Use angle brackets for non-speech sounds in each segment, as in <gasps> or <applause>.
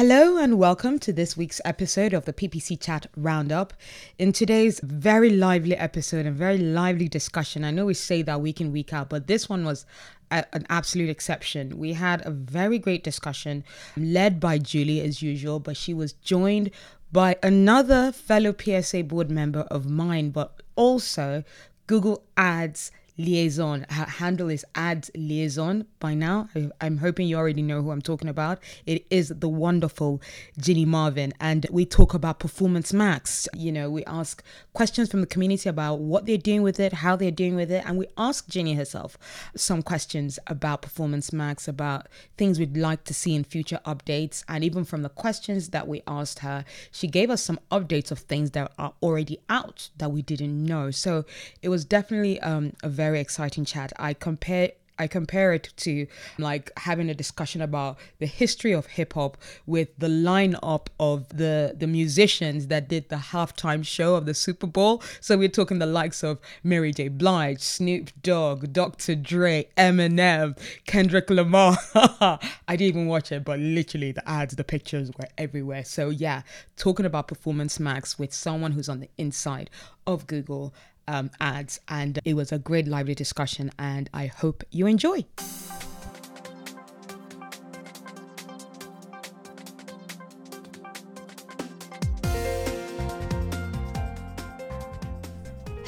Hello and welcome to this week's episode of the PPC Chat Roundup. In today's very lively episode and very lively discussion, I know we say that week in, week out, but this one was a, an absolute exception. We had a very great discussion led by Julie as usual, but she was joined by another fellow PSA board member of mine, but also Google Ads liaison. Her handle is ads liaison by now. I, am hoping you already know who I'm talking about. It is the wonderful Ginny Marvin. And we talk about Performance Max. You know, we ask questions from the community about what they're doing with it, how they're doing with it. And we ask Ginny herself some questions about Performance Max, about things we'd like to see in future updates. And even from the questions that we asked her, she gave us some updates of things that are already out that we didn't know. So it was definitely um, a very very exciting chat. I compare I compare it to like having a discussion about the history of hip hop with the lineup of the the musicians that did the halftime show of the Super Bowl. So we're talking the likes of Mary J. Blige, Snoop Dogg, Dr. Dre, Eminem, Kendrick Lamar. <laughs> I didn't even watch it, but literally the ads, the pictures were everywhere. So yeah, talking about Performance Max with someone who's on the inside of Google um, ads. And it was a great, lively discussion, and I hope you enjoy.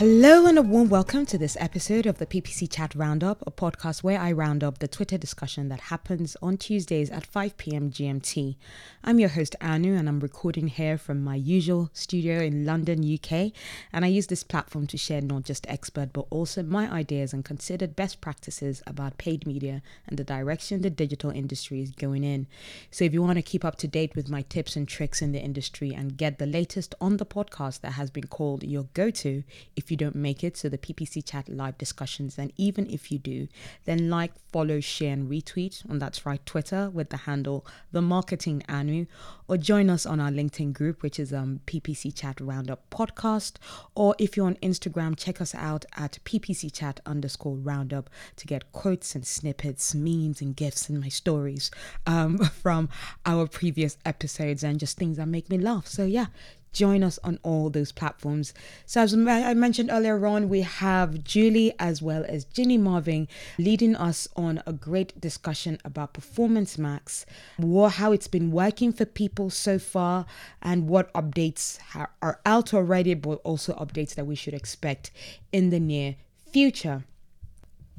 Hello and a warm welcome to this episode of the PPC Chat Roundup, a podcast where I round up the Twitter discussion that happens on Tuesdays at 5 p.m. GMT. I'm your host Anu and I'm recording here from my usual studio in London, UK, and I use this platform to share not just expert but also my ideas and considered best practices about paid media and the direction the digital industry is going in. So if you want to keep up to date with my tips and tricks in the industry and get the latest on the podcast that has been called your go-to if you don't make it to the PPC chat live discussions. And even if you do, then like, follow, share, and retweet on that's right Twitter with the handle the marketing anu, or join us on our LinkedIn group, which is um PPC Chat Roundup Podcast. Or if you're on Instagram, check us out at PPC Chat underscore Roundup to get quotes and snippets, memes and gifs and my stories um, <laughs> from our previous episodes and just things that make me laugh. So yeah, join us on all those platforms. So, as I mentioned earlier on, we have Julie as well as Ginny Marvin leading us on a great discussion about Performance Max, what, how it's been working for people so far, and what updates are out already, but also updates that we should expect in the near future.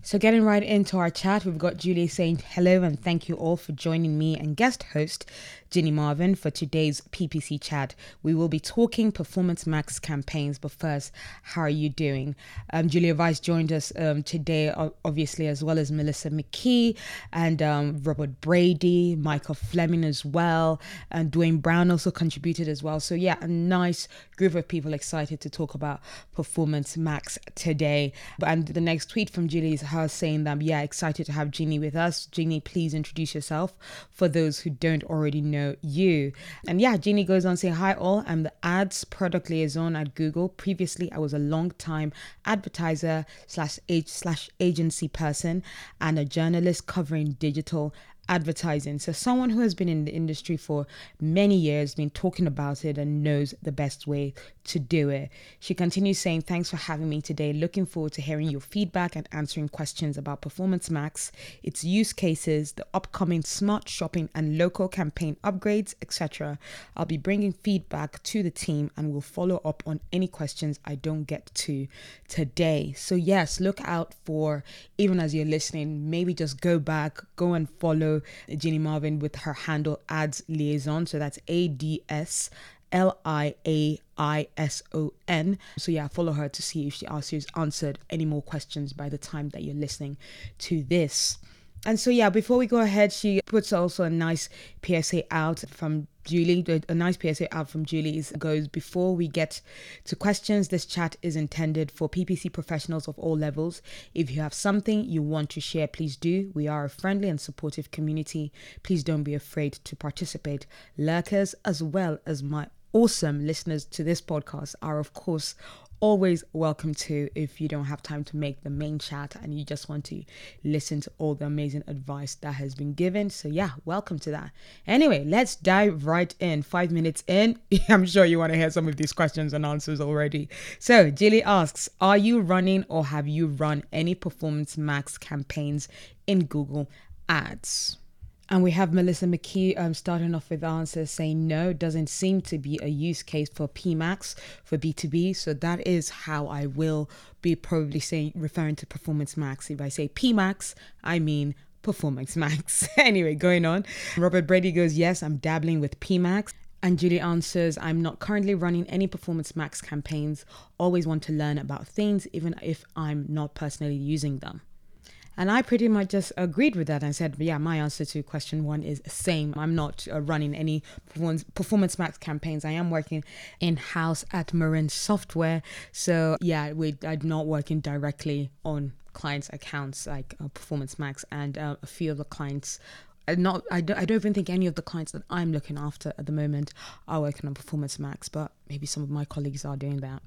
So, getting right into our chat, we've got Julie saying hello and thank you all for joining me and guest host Ginny Marvin for today's PPC chat. We will be talking Performance Max campaigns, but first, how are you doing? Um, Julia Vice joined us um, today, obviously, as well as Melissa Mackey and um, Robert Brady, Michael Fleming as well, and Duane Brown also contributed as well. So, yeah, a nice group of people excited to talk about Performance Max today. And the next tweet from Julie is her saying that, yeah, excited to have Ginny with us. Ginny, please introduce yourself for those who don't already know know you. And yeah, Ginny goes on saying, Hi all, I'm the ads product liaison at Google. Previously, I was a long time advertiser slash age slash agency person and a journalist covering digital advertising. So, someone who has been in the industry for many years, been talking about it, and knows the best way to do it. She continues saying, Thanks for having me today. Looking forward to hearing your feedback and answering questions about Performance Max, its use cases, the upcoming smart shopping and local campaign upgrades, etc. I'll be bringing feedback to the team and will follow up on any questions I don't get to today. So, yes, look out for, even as you're listening, maybe just go back, go and follow Ginny Marvin with her handle ads liaison. So that's A D S L I A I S O N. So, yeah, follow her to see if she has answered any more questions by the time that you're listening to this. And so, yeah, before we go ahead, she puts also a nice PSA out from Julie. A nice PSA out from Julie goes Before we get to questions, this chat is intended for PPC professionals of all levels. If you have something you want to share, please do. We are a friendly and supportive community. Please don't be afraid to participate. Lurkers, as well as my awesome listeners to this podcast, are, of course, always welcome to if you don't have time to make the main chat and you just want to listen to all the amazing advice that has been given. So, yeah, welcome to that. Anyway, let's dive right in. Five minutes in, <laughs> I'm sure you want to hear some of these questions and answers already. So, Jilly asks Are you running or have you run any Performance Max campaigns in Google Ads? And we have Melissa Mackey um, starting off with answers saying no, doesn't seem to be a use case for PMAX for B2B. So that is how I will be probably saying, referring to Performance Max. If I say PMAX, I mean Performance Max. <laughs> anyway, going on. Robert Brady goes, Yes, I'm dabbling with PMAX. And Julie answers, I'm not currently running any Performance Max campaigns. Always want to learn about things, even if I'm not personally using them. And I pretty much just agreed with that. and said, yeah, my answer to question one is the same. I'm not uh, running any performance, performance max campaigns. I am working in house at Marin Software. So yeah, we, I'm not working directly on clients' accounts like uh, Performance Max, and uh, a few of the clients. Uh, not, I don't, I don't even think any of the clients that I'm looking after at the moment are working on Performance Max, but maybe some of my colleagues are doing that.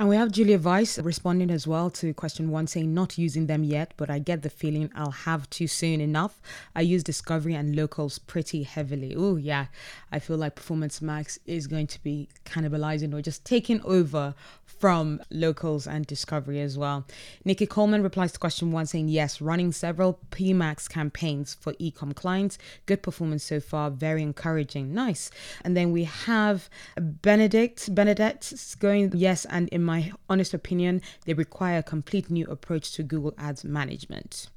And we have Julia Weiss responding as well to question one, saying not using them yet, but I get the feeling I'll have to soon enough. I use Discovery and locals pretty heavily. Oh, yeah. I feel like Performance Max is going to be cannibalizing or just taking over from locals and Discovery as well. Nikki Coleman replies to question one, saying yes, running several PMAX campaigns for ecom clients. Good performance so far, very encouraging. Nice. And then we have Benedict. Benedict going yes, and in my honest opinion, they require a complete new approach to Google Ads management.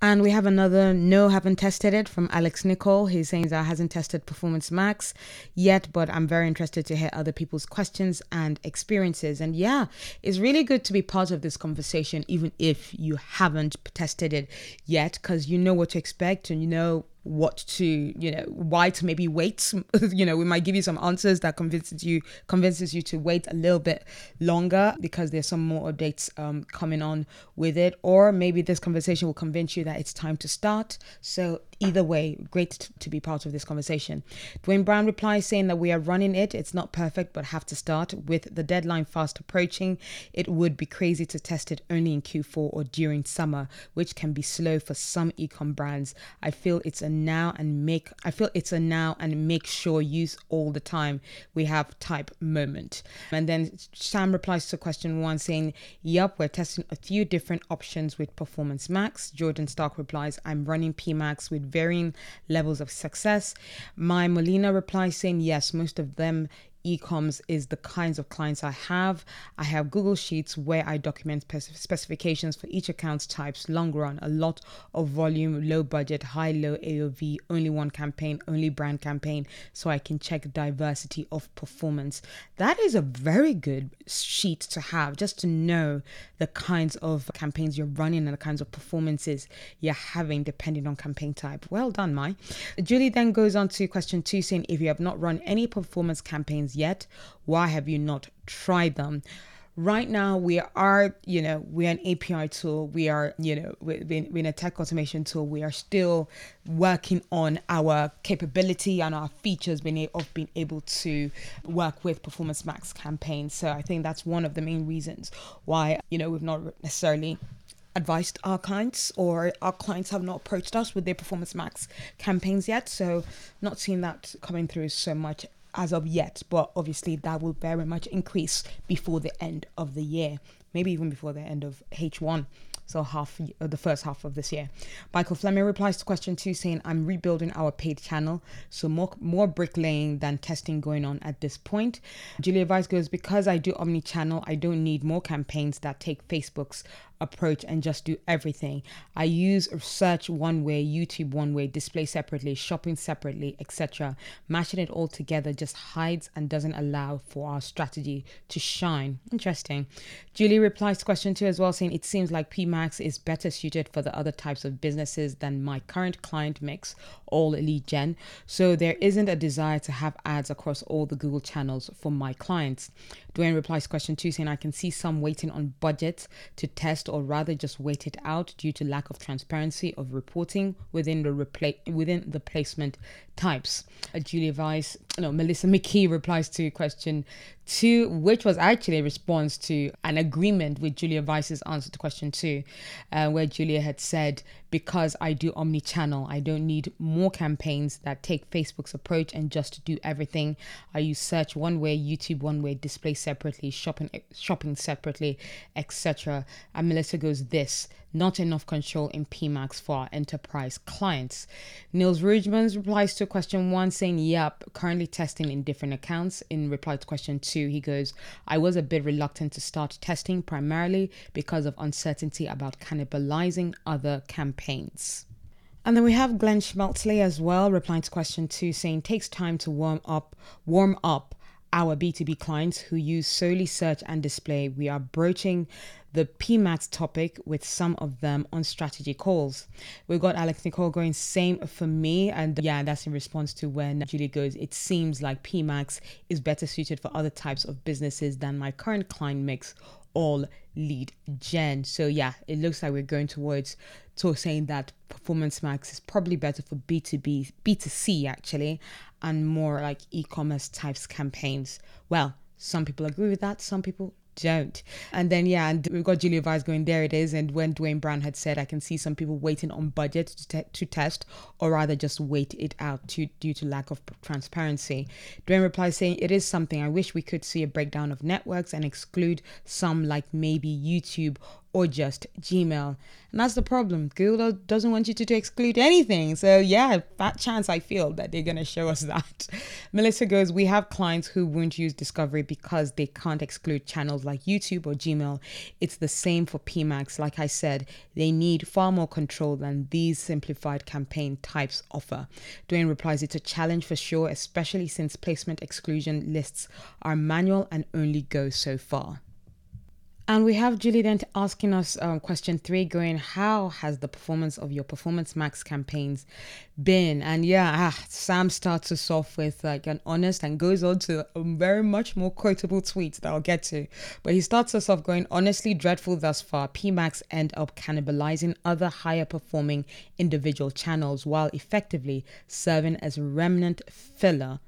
And we have another no, haven't tested it from Alex Nicole. He's saying that hasn't tested Performance Max yet, but I'm very interested to hear other people's questions and experiences. And yeah, it's really good to be part of this conversation, even if you haven't tested it yet, because you know what to expect and you know what to you know why to maybe wait <laughs> you know we might give you some answers that convinces you convinces you to wait a little bit longer because there's some more updates um, coming on with it. Or maybe this conversation will convince you that it's time to start. So either way, great to be part of this conversation. Duane Brown replies saying that we are running it. It's not perfect, but have to start. With the deadline fast approaching, it would be crazy to test it only in Q4 or during summer, which can be slow for some ecom brands. I feel it's a now and make I feel it's a now and make sure use all the time. We have type moment. And then Sam replies to question one saying, Yup, we're testing a few different options with Performance Max. Jordan Stark replies, I'm running PMax with varying levels of success. Mai Molina replies saying, yes, most of them ecoms is the kinds of clients I have. I have Google Sheets where I document specifications for each account types, long run, a lot of volume, low budget, high low AOV, only one campaign, only brand campaign, so I can check diversity of performance. That is a very good sheet to have just to know the kinds of campaigns you're running and the kinds of performances you're having depending on campaign type. Well done, Mai. Julie then goes on to question two saying if you have not run any performance campaigns yet? Why have you not tried them? right now we are you know we're an api tool we are you know we're, we're in a tech automation tool we are still working on our capability and our features being of being able to work with performance max campaigns so i think that's one of the main reasons why you know we've not necessarily advised our clients or our clients have not approached us with their performance max campaigns yet so not seeing that coming through so much as of yet, but obviously that will very much increase before the end of the year, maybe even before the end of H1 so half uh, the first half of this year. Michael Fleming replies to question two, saying, "I'm rebuilding our paid channel, so more more bricklaying than testing going on at this point." Julia Vice goes, "Because I do omni-channel, I don't need more campaigns that take Facebook's approach and just do everything. I use search one way, YouTube one way, display separately, shopping separately, etc. Mashing it all together just hides and doesn't allow for our strategy to shine. Interesting. Julie replies to question two as well, saying it seems like PMAX is better suited for the other types of businesses than my current client mix all lead gen. So there isn't a desire to have ads across all the Google channels for my clients. Duane replies question two saying, I can see some waiting on budget to test or rather just wait it out due to lack of transparency of reporting within the within the placement types. Uh, Julia Weiss, no, Melissa Mackey replies to question two, which was actually a response to an agreement with Julia Weiss's answer to question two, uh, where Julia had said, Because I do omni channel, I don't need more campaigns that take Facebook's approach and just do everything. I use search one way, YouTube one way, display separately, shopping shopping separately, etc. And Melissa goes, This not enough control in PMAX for our enterprise clients. Niels Rudgemans replies to question one saying, Yep, currently testing in different accounts. In reply to question two, he goes, I was a bit reluctant to start testing primarily because of uncertainty about cannibalizing other campaigns. And then we have Glenn Schmeltzley as well, replying to question two, saying takes time to warm up, warm up our B2B clients who use solely search and display. We are broaching the PMAX topic with some of them on strategy calls. We've got Alex Nicole going, same for me. And yeah, that's in response to when Julie goes, it seems like PMAX is better suited for other types of businesses than my current client mix all lead gen. So yeah, it looks like we're going towards to saying that performance max is probably better for B2B, B2C actually, and more like e-commerce types campaigns. Well, some people agree with that, some people don't. And then, yeah, and we've got Julia Weiss going, there it is. And when Duane Brown had said, I can see some people waiting on budget to, te- to test, or rather just wait it out to, due to lack of transparency. Duane replies saying, it is something I wish we could see a breakdown of networks and exclude some like maybe YouTube or just Gmail. And that's the problem. Google doesn't want you to, to exclude anything. So, yeah, that chance I feel that they're going to show us <laughs> that. Melissa goes, We have clients who won't use Discovery because they can't exclude channels like YouTube or Gmail. It's the same for PMAX. Like I said, they need far more control than these simplified campaign types offer. Duane replies, It's a challenge for sure, especially since placement exclusion lists are manual and only go so far. And we have Julie then asking us um, question three going, How has the performance of your Performance Max campaigns been? And yeah, ah, Sam starts us off with like an honest and goes on to a very much more quotable tweet that I'll get to. But he starts us off going, Honestly, dreadful thus far. PMAX end up cannibalizing other higher performing individual channels while effectively serving as remnant filler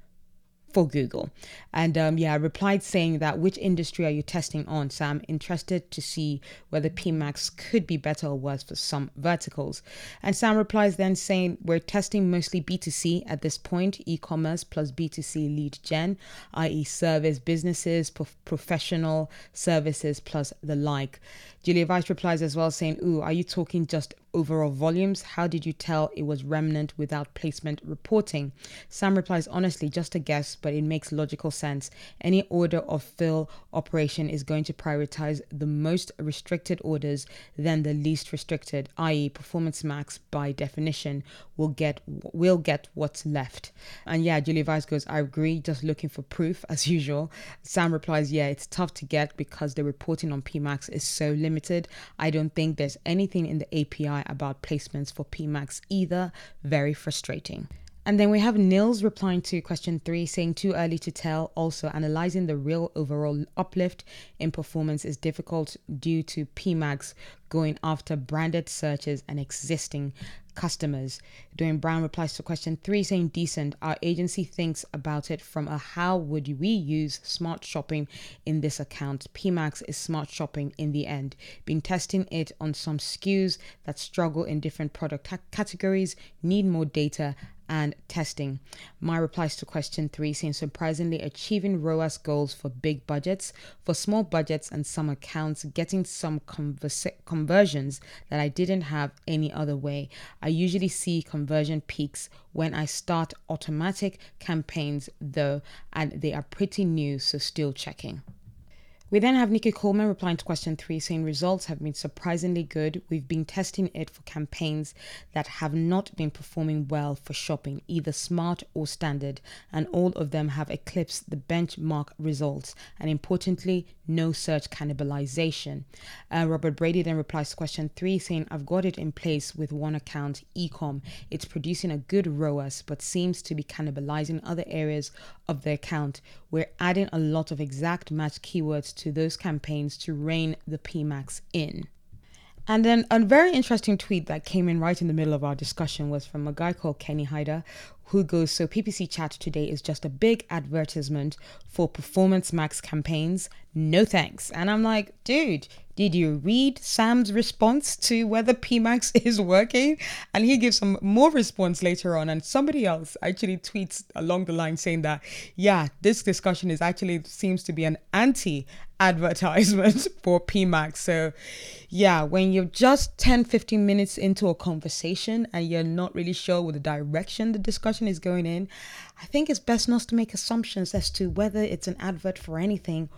for Google. And um, yeah, I replied saying that which industry are you testing on? So I'm interested to see whether PMAX could be better or worse for some verticals. And Sam replies then saying we're testing mostly B2C at this point, e-commerce plus B2C lead gen, i.e. service businesses, professional services plus the like. Julia Weiss replies as well saying, ooh, are you talking just overall volumes? How did you tell it was remnant without placement reporting? Sam replies, honestly, just a guess, but it makes logical sense. Any order of fill operation is going to prioritize the most restricted orders than the least restricted, i.e., performance max by definition will get will get what's left. And yeah, Julie Weiss goes, I agree, just looking for proof <laughs> as usual. Sam replies, yeah, it's tough to get because the reporting on PMAX is so limited. I don't think there's anything in the API about placements for PMAX either. Very frustrating. And then we have Niels replying to question three, saying too early to tell. Also, analyzing the real overall uplift in performance is difficult due to PMAX going after branded searches and existing customers. Duane Brown replies to question three, saying decent. Our agency thinks about it from a how would we use smart shopping in this account. PMAX is smart shopping in the end. Been testing it on some SKUs that struggle in different product categories, need more data and testing. Mai replies to question three seem surprisingly achieving ROAS goals for big budgets, for small budgets and some accounts, getting some conversa- conversions that I didn't have any other way. I usually see conversion peaks when I start automatic campaigns though, and they are pretty new, so still checking. We then have Nikki Coleman replying to question three, saying results have been surprisingly good. We've been testing it for campaigns that have not been performing well for shopping, either smart or standard, and all of them have eclipsed the benchmark results. And importantly, no search cannibalization. Uh, Robert Brady then replies to question three, saying, I've got it in place with one account, ecom. It's producing a good ROAS, but seems to be cannibalizing other areas of the account. We're adding a lot of exact match keywords to those campaigns to rein the PMAX in. And then a very interesting tweet that came in right in the middle of our discussion was from a guy called Kenny Hyder, who goes, So PPC chat today is just a big advertisement for Performance Max campaigns. No thanks. And I'm like, dude, did you read Sam's response to whether PMAX <laughs> is working? And he gives some more response later on. And somebody else actually tweets along the line saying that, yeah, this discussion is actually seems to be an anti advertisement <laughs> for PMAX. So, yeah, when you're just 10 15 minutes into a conversation and you're not really sure with the direction the discussion is going in, I think it's best not to make assumptions as to whether it's an advert for anything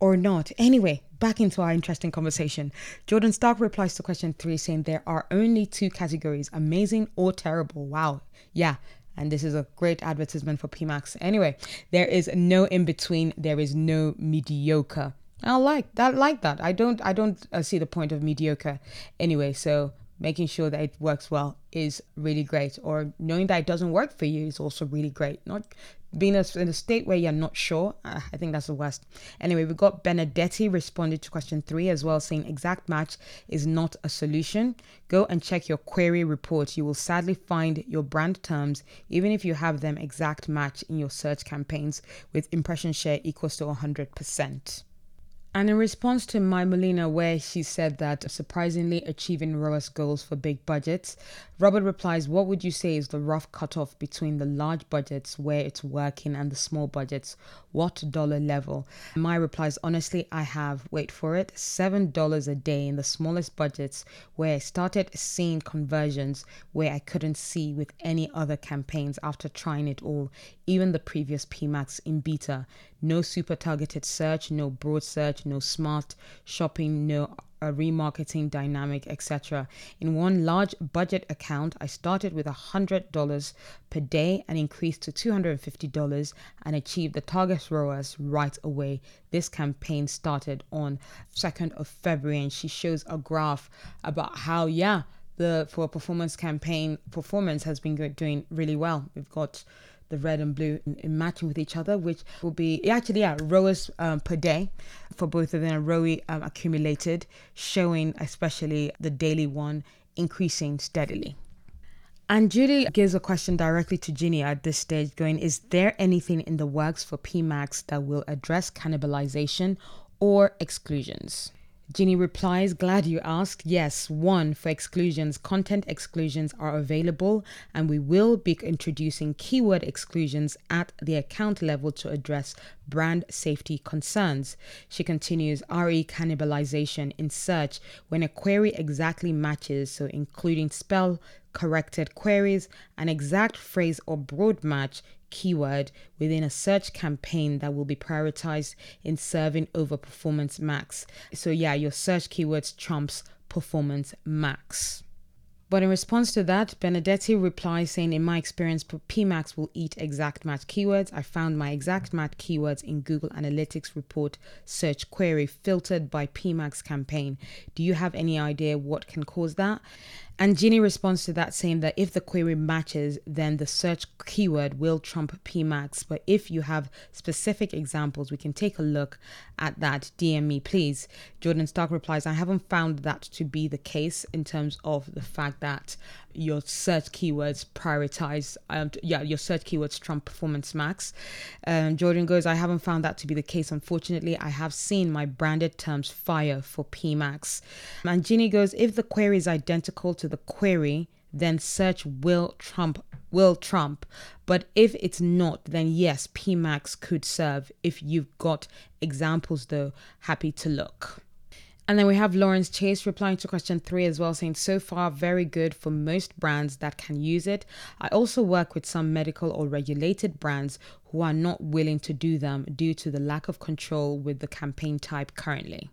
or not. Anyway, back into our interesting conversation. Jordan Stark replies to question three, saying there are only two categories amazing or terrible. Wow. Yeah. And this is a great advertisement for PMAX. Anyway, there is no in between, there is no mediocre. I like that. Like that. I don't. I don't uh, see the point of mediocre. Anyway, so making sure that it works well is really great or knowing that it doesn't work for you is also really great not being in a state where you're not sure, uh, I think that's the worst. Anyway, we got Benedetti responded to question three as well, saying exact match is not a solution. Go and check your query report. You will sadly find your brand terms, even if you have them exact match in your search campaigns with impression share equals to 100%. And in response to Mai Molina, where she said that surprisingly achieving ROAS goals for big budgets, Robert replies, What would you say is the rough cutoff between the large budgets where it's working and the small budgets? What dollar level? Mai replies, Honestly, I have, wait for it, $7 a day in the smallest budgets where I started seeing conversions where I couldn't see with any other campaigns after trying it all, even the previous PMAX in beta. No super targeted search, no broad search, no smart shopping, no a remarketing dynamic, etc. In one large budget account, I started with $100 per day and increased to $250 and achieved the target ROAS right away. This campaign started on 2nd of February and she shows a graph about how, yeah, the for performance campaign performance has been doing really well. We've got the red and blue in, in matching with each other, which will be actually yeah ROAS um, per day for both of them, ROE um, accumulated, showing especially the daily one increasing steadily. And Judy gives a question directly to Ginny at this stage, going, Is there anything in the works for PMAX that will address cannibalization or exclusions? Ginny replies, Glad you asked. Yes, one, for exclusions, content exclusions are available, and we will be introducing keyword exclusions at the account level to address brand safety concerns. She continues, RE cannibalization in search when a query exactly matches, so including spell corrected queries, an exact phrase or broad match keyword within a search campaign that will be prioritized in serving over performance max. So, yeah, your search keywords trumps performance max. But in response to that, Benedetti replies saying, In my experience, PMAX will eat exact match keywords. I found my exact match keywords in Google Analytics report search query filtered by PMAX campaign. Do you have any idea what can cause that? And Ginny responds to that saying that if the query matches, then the search keyword will trump PMAX. But if you have specific examples, we can take a look at that. DM me, please. Jordan Stark replies, I haven't found that to be the case in terms of the fact that your search keywords prioritize, um, yeah, your search keywords trump performance max. Um, Jordan goes, I haven't found that to be the case. Unfortunately, I have seen my branded terms fire for PMAX. And Ginny goes, if the query is identical to the query, then search will trump will trump. But if it's not, then yes, PMAX could serve. If you've got examples though, happy to look. And then we have Lawrence Chase replying to question three as well, saying, So far, very good for most brands that can use it. I also work with some medical or regulated brands who are not willing to do them due to the lack of control with the campaign type currently.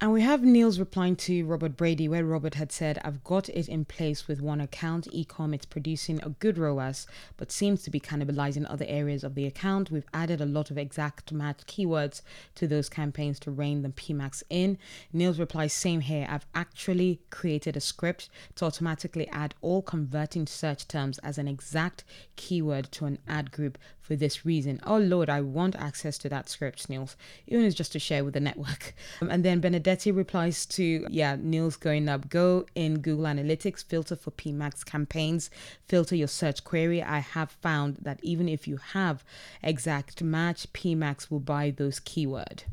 And we have Niels replying to Robert Brady, where Robert had said, I've got it in place with one account, ecom, it's producing a good ROAS, but seems to be cannibalizing other areas of the account. We've added a lot of exact match keywords to those campaigns to rein the PMAX in. Niels replies, Same here. I've actually created a script to automatically add all converting search terms as an exact keyword to an ad group for this reason. Oh Lord, I want access to that script, Niels, even if it's just to share with the network. <laughs> Um, and then Benedetti replies to, yeah, Niels going up, go in Google Analytics, filter for PMAX campaigns, filter your search query. I have found that even if you have exact match, PMAX will buy those keyword.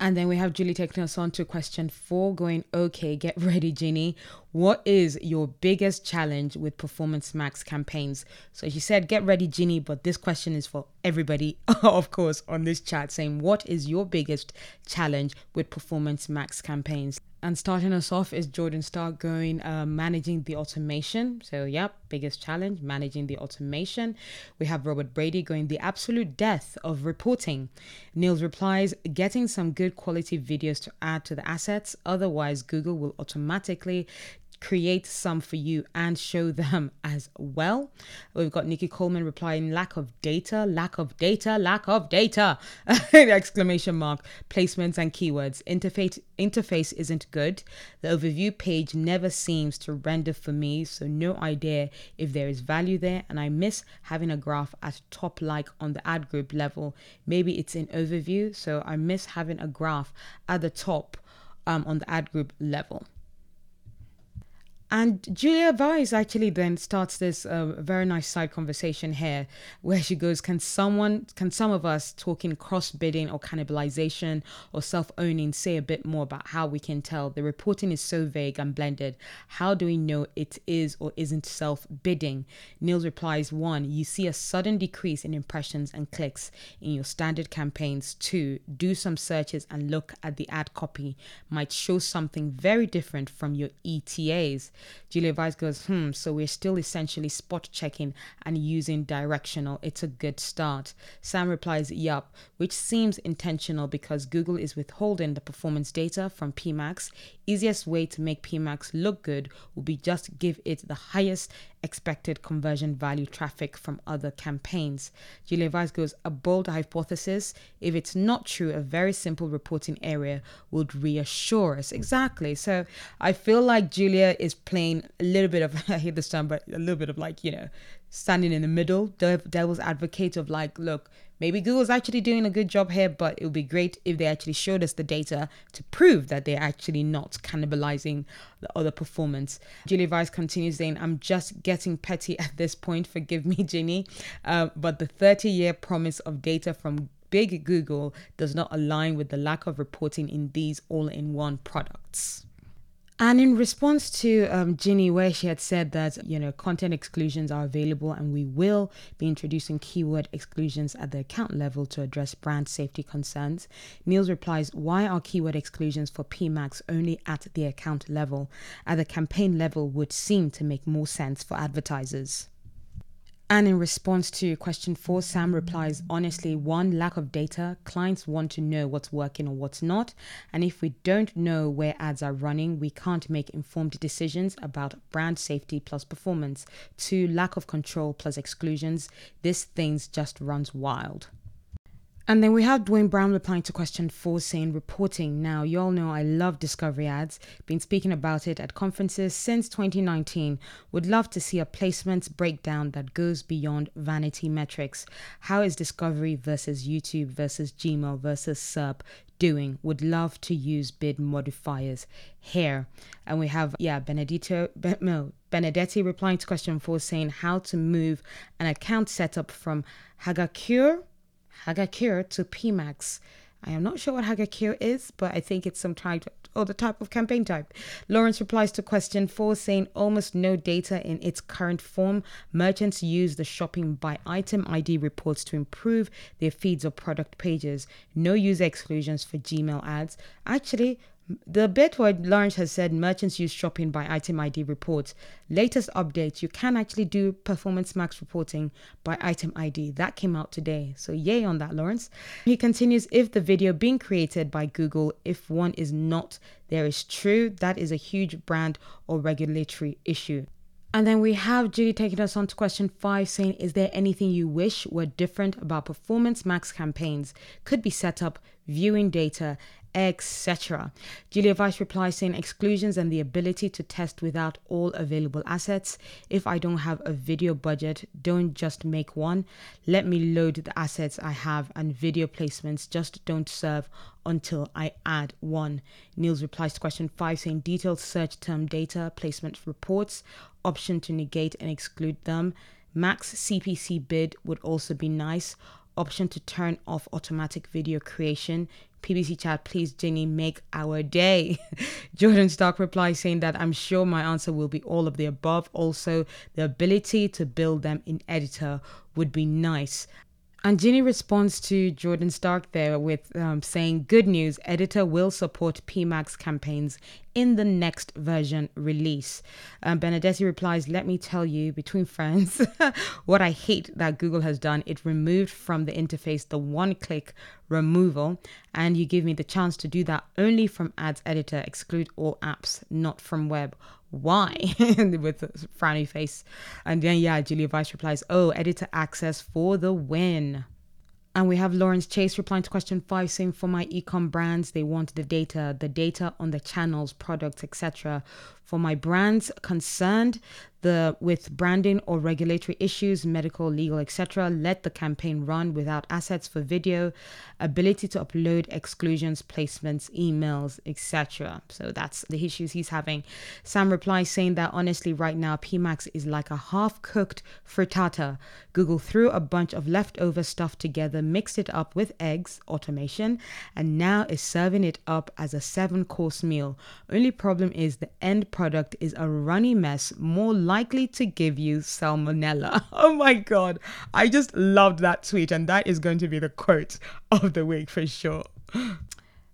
And then we have Julie taking us on to question four, going, okay, get ready, Ginny. What is your biggest challenge with Performance Max campaigns? So she said, get ready, Ginny, but this question is for everybody, <laughs> of course, on this chat, saying, what is your biggest challenge with Performance Max campaigns? And starting us off is Jordan Stark going uh, managing the automation. So, yep, biggest challenge managing the automation. We have Robert Brady going the absolute death of reporting. Niels replies getting some good quality videos to add to the assets. Otherwise, Google will automatically create some for you and show them <laughs> as well. We've got Nikki Coleman replying, lack of data, lack of data, lack of data, <laughs> exclamation mark, placements and keywords. Interface, interface isn't good. The overview page never seems to render for me, so no idea if there is value there. And I miss having a graph at top like on the ad group level. Maybe it's in overview, so I miss having a graph at the top um, on the ad group level. And Julia Weiss actually then starts this uh, very nice side conversation here, where she goes, "Can someone, can some of us talking cross bidding or cannibalization or self owning say a bit more about how we can tell the reporting is so vague and blended? How do we know it is or isn't self bidding?" Niels replies, "One, you see a sudden decrease in impressions and clicks in your standard campaigns. Two, do some searches and look at the ad copy. Might show something very different from your ETAs." Julia Weiss goes, hmm, so we're still essentially spot checking and using directional. It's a good start. Sam replies, yup, which seems intentional because Google is withholding the performance data from PMAX. Easiest way to make PMAX look good will be just give it the highest expected conversion value traffic from other campaigns. Julia Weiss goes, a bold hypothesis. If it's not true, a very simple reporting area would reassure us. Exactly. So I feel like Julia is playing a little bit of, <laughs> I hate this term, but a little bit of like, you know, standing in the middle, devil's advocate of like, look, maybe Google's actually doing a good job here, but it would be great if they actually showed us the data to prove that they're actually not cannibalizing the other performance. Julie Weiss continues saying, I'm just getting petty at this point, forgive me, Ginny, uh, but the 30 year promise of data from big Google does not align with the lack of reporting in these all in one products. And in response to um, Ginny, where she had said that, you know, content exclusions are available and we will be introducing keyword exclusions at the account level to address brand safety concerns, Niels replies, Why are keyword exclusions for PMAX only at the account level? At the campaign level would seem to make more sense for advertisers. And in response to question four, Sam replies honestly, one, lack of data. Clients want to know what's working or what's not. And if we don't know where ads are running, we can't make informed decisions about brand safety plus performance. Two, lack of control plus exclusions. This thing just runs wild. And then we have Duane Brown replying to question four saying reporting. Now, you all know I love discovery ads, been speaking about it at conferences since 2019. Would love to see a placements breakdown that goes beyond vanity metrics. How is discovery versus YouTube versus Gmail versus SERP doing? Would love to use bid modifiers here. And we have, yeah, Benedito, no, Benedetti replying to question four saying how to move an account setup from Hagakure Hagakure to PMAX. I am not sure what Hagakure is, but I think it's some type or the type of campaign type. Lawrence replies to question four, saying almost no data in its current form. Merchants use the shopping by item ID reports to improve their feeds or product pages. No user exclusions for Gmail ads. Actually, The where Lawrence has said merchants use shopping by item ID reports. Latest update, you can actually do performance max reporting by item ID. That came out today. So yay on that, Lawrence. He continues, if the video being created by Google, if one is not there is true, that is a huge brand or regulatory issue. And then we have Judy taking us on to question five saying, Is there anything you wish were different about Performance Max campaigns? Could be set up, viewing data, etc. Julia Vice replies saying exclusions and the ability to test without all available assets. If I don't have a video budget, don't just make one. Let me load the assets I have and video placements just don't serve until I add one. Niels replies to question five saying detailed search term data, placement reports, option to negate and exclude them. Max CPC bid would also be nice option to turn off automatic video creation, PPC chat, please, Ginny, make our day. <laughs> Jordan Stark replies saying that I'm sure my answer will be all of the above. Also, the ability to build them in editor would be nice. And Ginny responds to Jordan Stark there with um, saying, Good news, editor will support PMAX campaigns in the next version release. Um, Benedetti replies, Let me tell you, between friends, <laughs> what I hate that Google has done. It removed from the interface the one click removal, and you give me the chance to do that only from Ads Editor, exclude all apps, not from web why <laughs> with a frowny face and then yeah julia vice replies oh editor access for the win and we have Lawrence Chase replying to question five, saying for my ecom brands, they want the data, the data on the channels, products, etc. For my brands concerned, the with branding or regulatory issues, medical, legal, etc. Let the campaign run without assets for video, ability to upload exclusions, placements, emails, etc. So that's the issues he's having. Sam replies saying that honestly, right now PMax is like a half-cooked frittata. Google threw a bunch of leftover stuff together, mixed it up with eggs, automation, and now is serving it up as a seven-course meal. Only problem is the end product is a runny mess, more likely to give you salmonella. <laughs> Oh my God. I just loved that tweet, and that is going to be the quote of the week for sure. <gasps>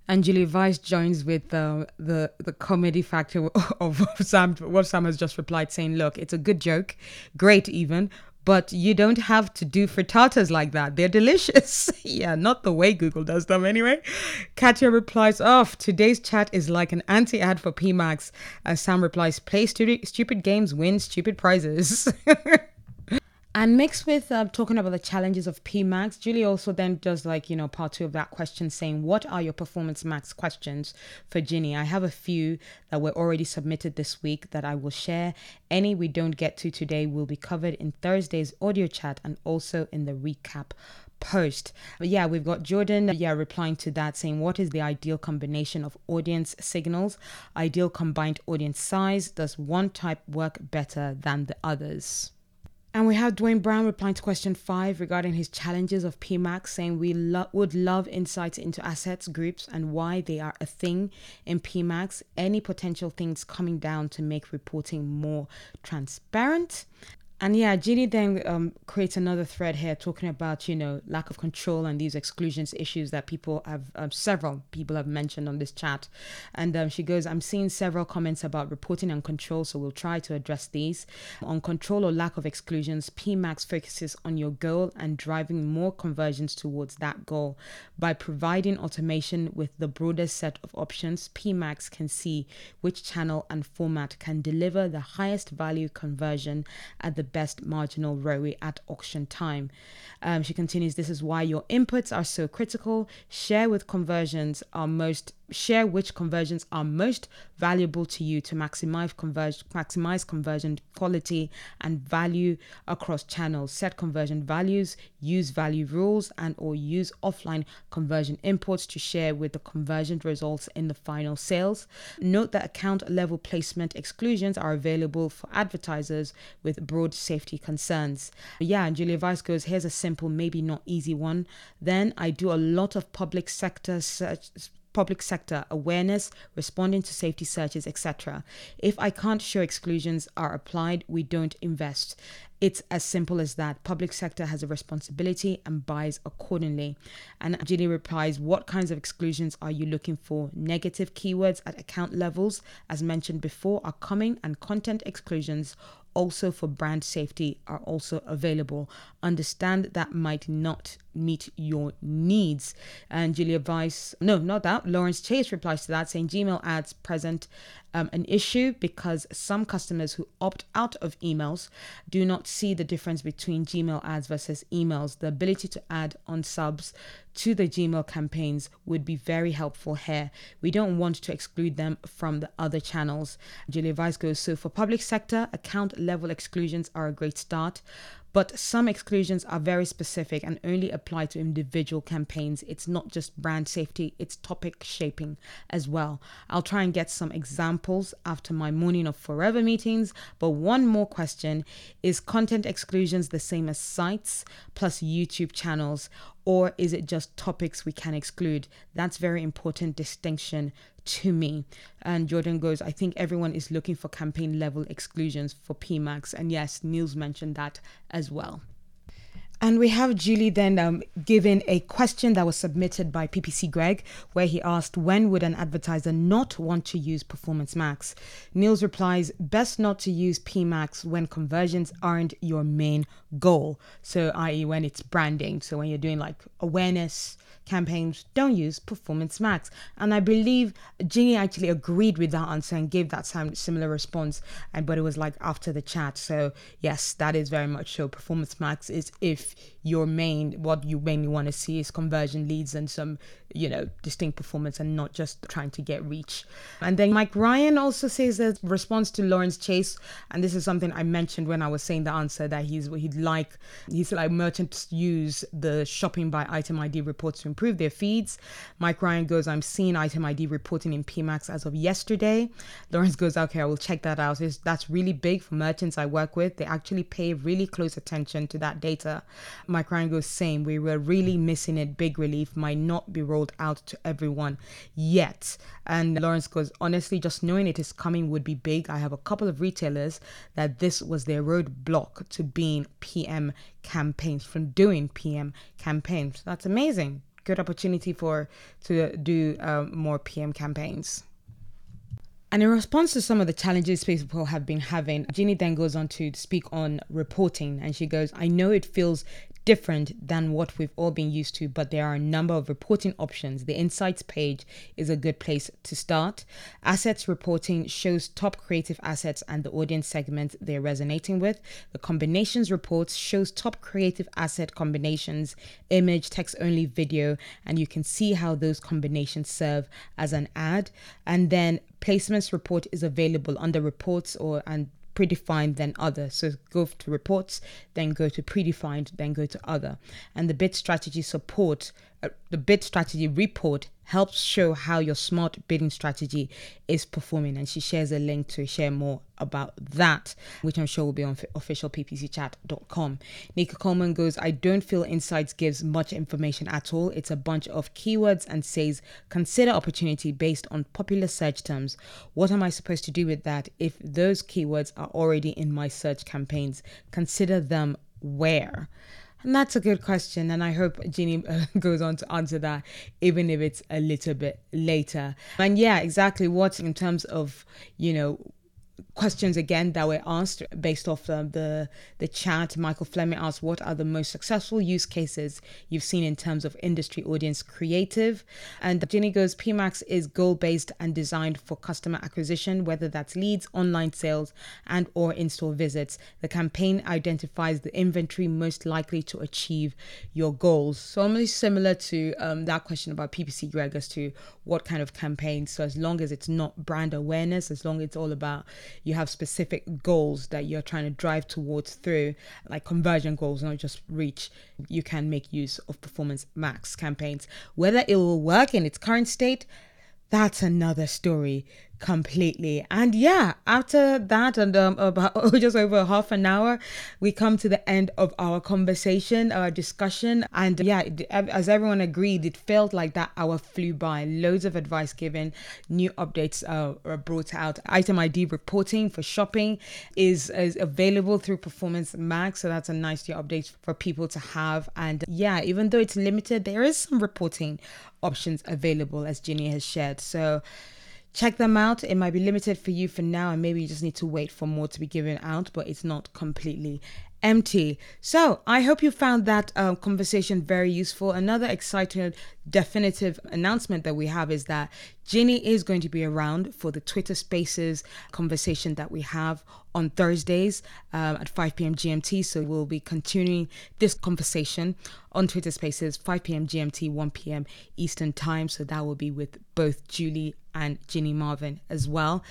And Julie Vice joins with uh, the the comedy factor <laughs> of Sam, what Sam has just replied, saying, "Look, it's a good joke, great even, but you don't have to do frittatas like that. They're delicious. <laughs> yeah, not the way Google does them anyway. Katya replies, Oh, today's chat is like an anti ad for PMax. As uh, Sam replies, Play stupid, stupid games, win stupid prizes. <laughs> And mixed with uh, talking about the challenges of PMAX, Julie also then does like, you know, part two of that question saying, What are your performance max questions for Ginny? I have a few that were already submitted this week that I will share. Any we don't get to today will be covered in Thursday's audio chat and also in the recap post. But yeah, we've got Jordan, yeah, replying to that saying, What is the ideal combination of audience signals? Ideal combined audience size? Does one type work better than the others? And we have Duane Brown replying to question five regarding his challenges of PMAX, saying we lo- would love insights into assets, groups, and why they are a thing in PMAX. Any potential things coming down to make reporting more transparent. And yeah, Ginny then um, creates another thread here talking about, you know, lack of control and these exclusions issues that people have, um, several people have mentioned on this chat. And um, she goes, I'm seeing several comments about reporting and control, so we'll try to address these. On control or lack of exclusions, PMAX focuses on your goal and driving more conversions towards that goal. By providing automation with the broadest set of options, PMAX can see which channel and format can deliver the highest value conversion at the best marginal ROI at auction time. Um, she continues, This is why your inputs are so critical. Share with conversions are most share which conversions are most valuable to you to maximize conversion maximize conversion quality and value across channels set conversion values use value rules and or use offline conversion imports to share with the conversion results in the final sales note that account level placement exclusions are available for advertisers with broad safety concerns yeah and julia vice goes here's a simple maybe not easy one then i do a lot of public sector search public sector awareness, responding to safety searches, etc. If I can't show exclusions are applied, we don't invest. It's as simple as that. Public sector has a responsibility and buys accordingly. And Ginny replies, What kinds of exclusions are you looking for? Negative keywords at account levels, as mentioned before, are coming, and content exclusions also for brand safety are also available. Understand that might not meet your needs. And Julia Vice, no, not that. Lawrence Chase replies to that saying Gmail ads present um, an issue because some customers who opt out of emails do not see the difference between Gmail ads versus emails. The ability to add on subs to the Gmail campaigns would be very helpful here. We don't want to exclude them from the other channels. Julia Vice goes so for public sector, account level exclusions are a great start. But some exclusions are very specific and only apply to individual campaigns. It's not just brand safety, it's topic shaping as well. I'll try and get some examples after my morning of forever meetings. But one more question is content exclusions the same as sites plus YouTube channels? Or is it just topics we can exclude? That's very important distinction to me. And Jordan goes, I think everyone is looking for campaign level exclusions for PMAX. And yes, Niels mentioned that as well. And we have Julie then um, given a question that was submitted by PPC Greg, where he asked, When would an advertiser not want to use Performance Max? Niels replies, Best not to use PMax when conversions aren't your main goal. So, i.e., when it's branding. So, when you're doing like awareness, campaigns don't use Performance Max. And I believe Ginny actually agreed with that answer and gave that similar response. And but it was like after the chat. So yes, that is very much so. Performance Max is if your main what you mainly want to see is conversion leads and some you know distinct performance and not just trying to get reach. And then Mike Ryan also says that response to Lawrence Chase, and this is something I mentioned when I was saying the answer that he's he'd like he's like merchants use the shopping by item ID reports to improve their feeds. Mike Ryan goes, I'm seeing item ID reporting in PMAX as of yesterday. Lawrence goes, okay, I will check that out. It's, that's really big for merchants I work with. They actually pay really close attention to that data. Mike Ryan goes, same. We were really missing it. Big relief might not be rolled out to everyone yet. And Lawrence goes, honestly, just knowing it is coming would be big. I have a couple of retailers that this was their roadblock to being PM campaigns, from doing PM campaigns. That's amazing good opportunity for to do um, more PM campaigns. And in response to some of the challenges people have been having, Ginny then goes on to speak on reporting and she goes, I know it feels different than what we've all been used to, but there are a number of reporting options. The Insights page is a good place to start. Assets reporting shows top creative assets and the audience segment they're resonating with. The Combinations reports shows top creative asset combinations, image, text only, video, and you can see how those combinations serve as an ad. And then placements report is available under reports or and predefined then other. So go to reports, then go to predefined, then go to other. And the bid strategy support, uh, the bid strategy report helps show how your smart bidding strategy is performing. And she shares a link to share more about that, which I'm sure will be on officialppcchat.com. Nika Coleman goes, I don't feel Insights gives much information at all. It's a bunch of keywords and says, consider opportunity based on popular search terms. What am I supposed to do with that if those keywords are already in my search campaigns? Consider them where? And that's a good question. And I hope Ginny uh, <laughs> goes on to answer that, even if it's a little bit later. And yeah, exactly what in terms of, you know, questions again that were asked based off the, the the chat. Michael Fleming asked, "What are the most successful use cases you've seen in terms of industry audience creative?" And Ginny goes, "PMax is goal based and designed for customer acquisition, whether that's leads, online sales, and or in-store visits. The campaign identifies the inventory most likely to achieve your goals." So almost similar to um, that question about PPC Greg as to what kind of campaign. So as long as it's not brand awareness, as long as it's all about you have specific goals that you're trying to drive towards through like conversion goals not just reach you can make use of performance max campaigns. Whether it will work in its current state that's another story completely. And yeah, after that, and um, about <laughs> oh, just over half an hour, we come to the end of our conversation, our discussion. And yeah, as everyone agreed, it felt like that hour flew by. Loads of advice given, new updates uh, brought out. Item ID reporting for shopping is, is available through Performance Max. So that's a nice new update for people to have. And yeah, even though it's limited, there is some reporting options available, as Ginny has shared. So check them out. It might be limited for you for now, and maybe you just need to wait for more to be given out, but it's not completely empty. So I hope you found that uh, conversation very useful. Another exciting, definitive announcement that we have is that Ginny is going to be around for the Twitter Spaces conversation that we have on Thursdays um, at 5 p.m. GMT. So we'll be continuing this conversation on Twitter Spaces 5 p.m. GMT, 1 p.m. Eastern Time. So that will be with both Julie and Ginny Marvin as well.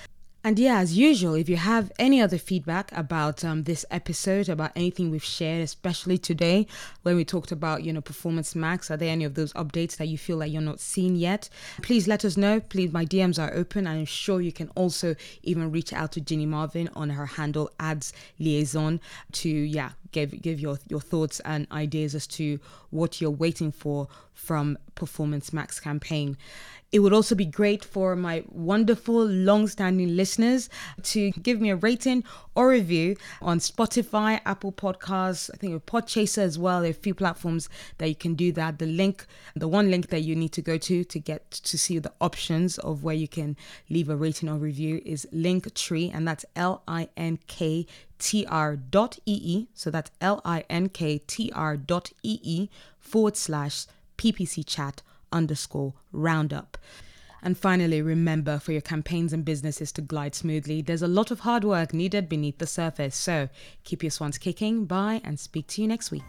And yeah, as usual, if you have any other feedback about um, this episode, about anything we've shared, especially today when we talked about, you know, Performance Max, are there any of those updates that you feel like you're not seeing yet? Please let us know. Please, my DMs are open. I'm sure you can also even reach out to Ginny Marvin on her handle ads liaison to, yeah, give give your your thoughts and ideas as to what you're waiting for from Performance Max campaign. It would also be great for my wonderful long-standing listeners to give me a rating or review on Spotify, Apple Podcasts, I think with Podchaser as well. There are a few platforms that you can do that. The link, the one link that you need to go to to get to see the options of where you can leave a rating or review is Linktree, and that's L I N K linktr.ee. So that's L I N K T R dot E forward slash PPC chat underscore roundup. And finally, remember for your campaigns and businesses to glide smoothly, there's a lot of hard work needed beneath the surface. So keep your swans kicking. Bye and speak to you next week.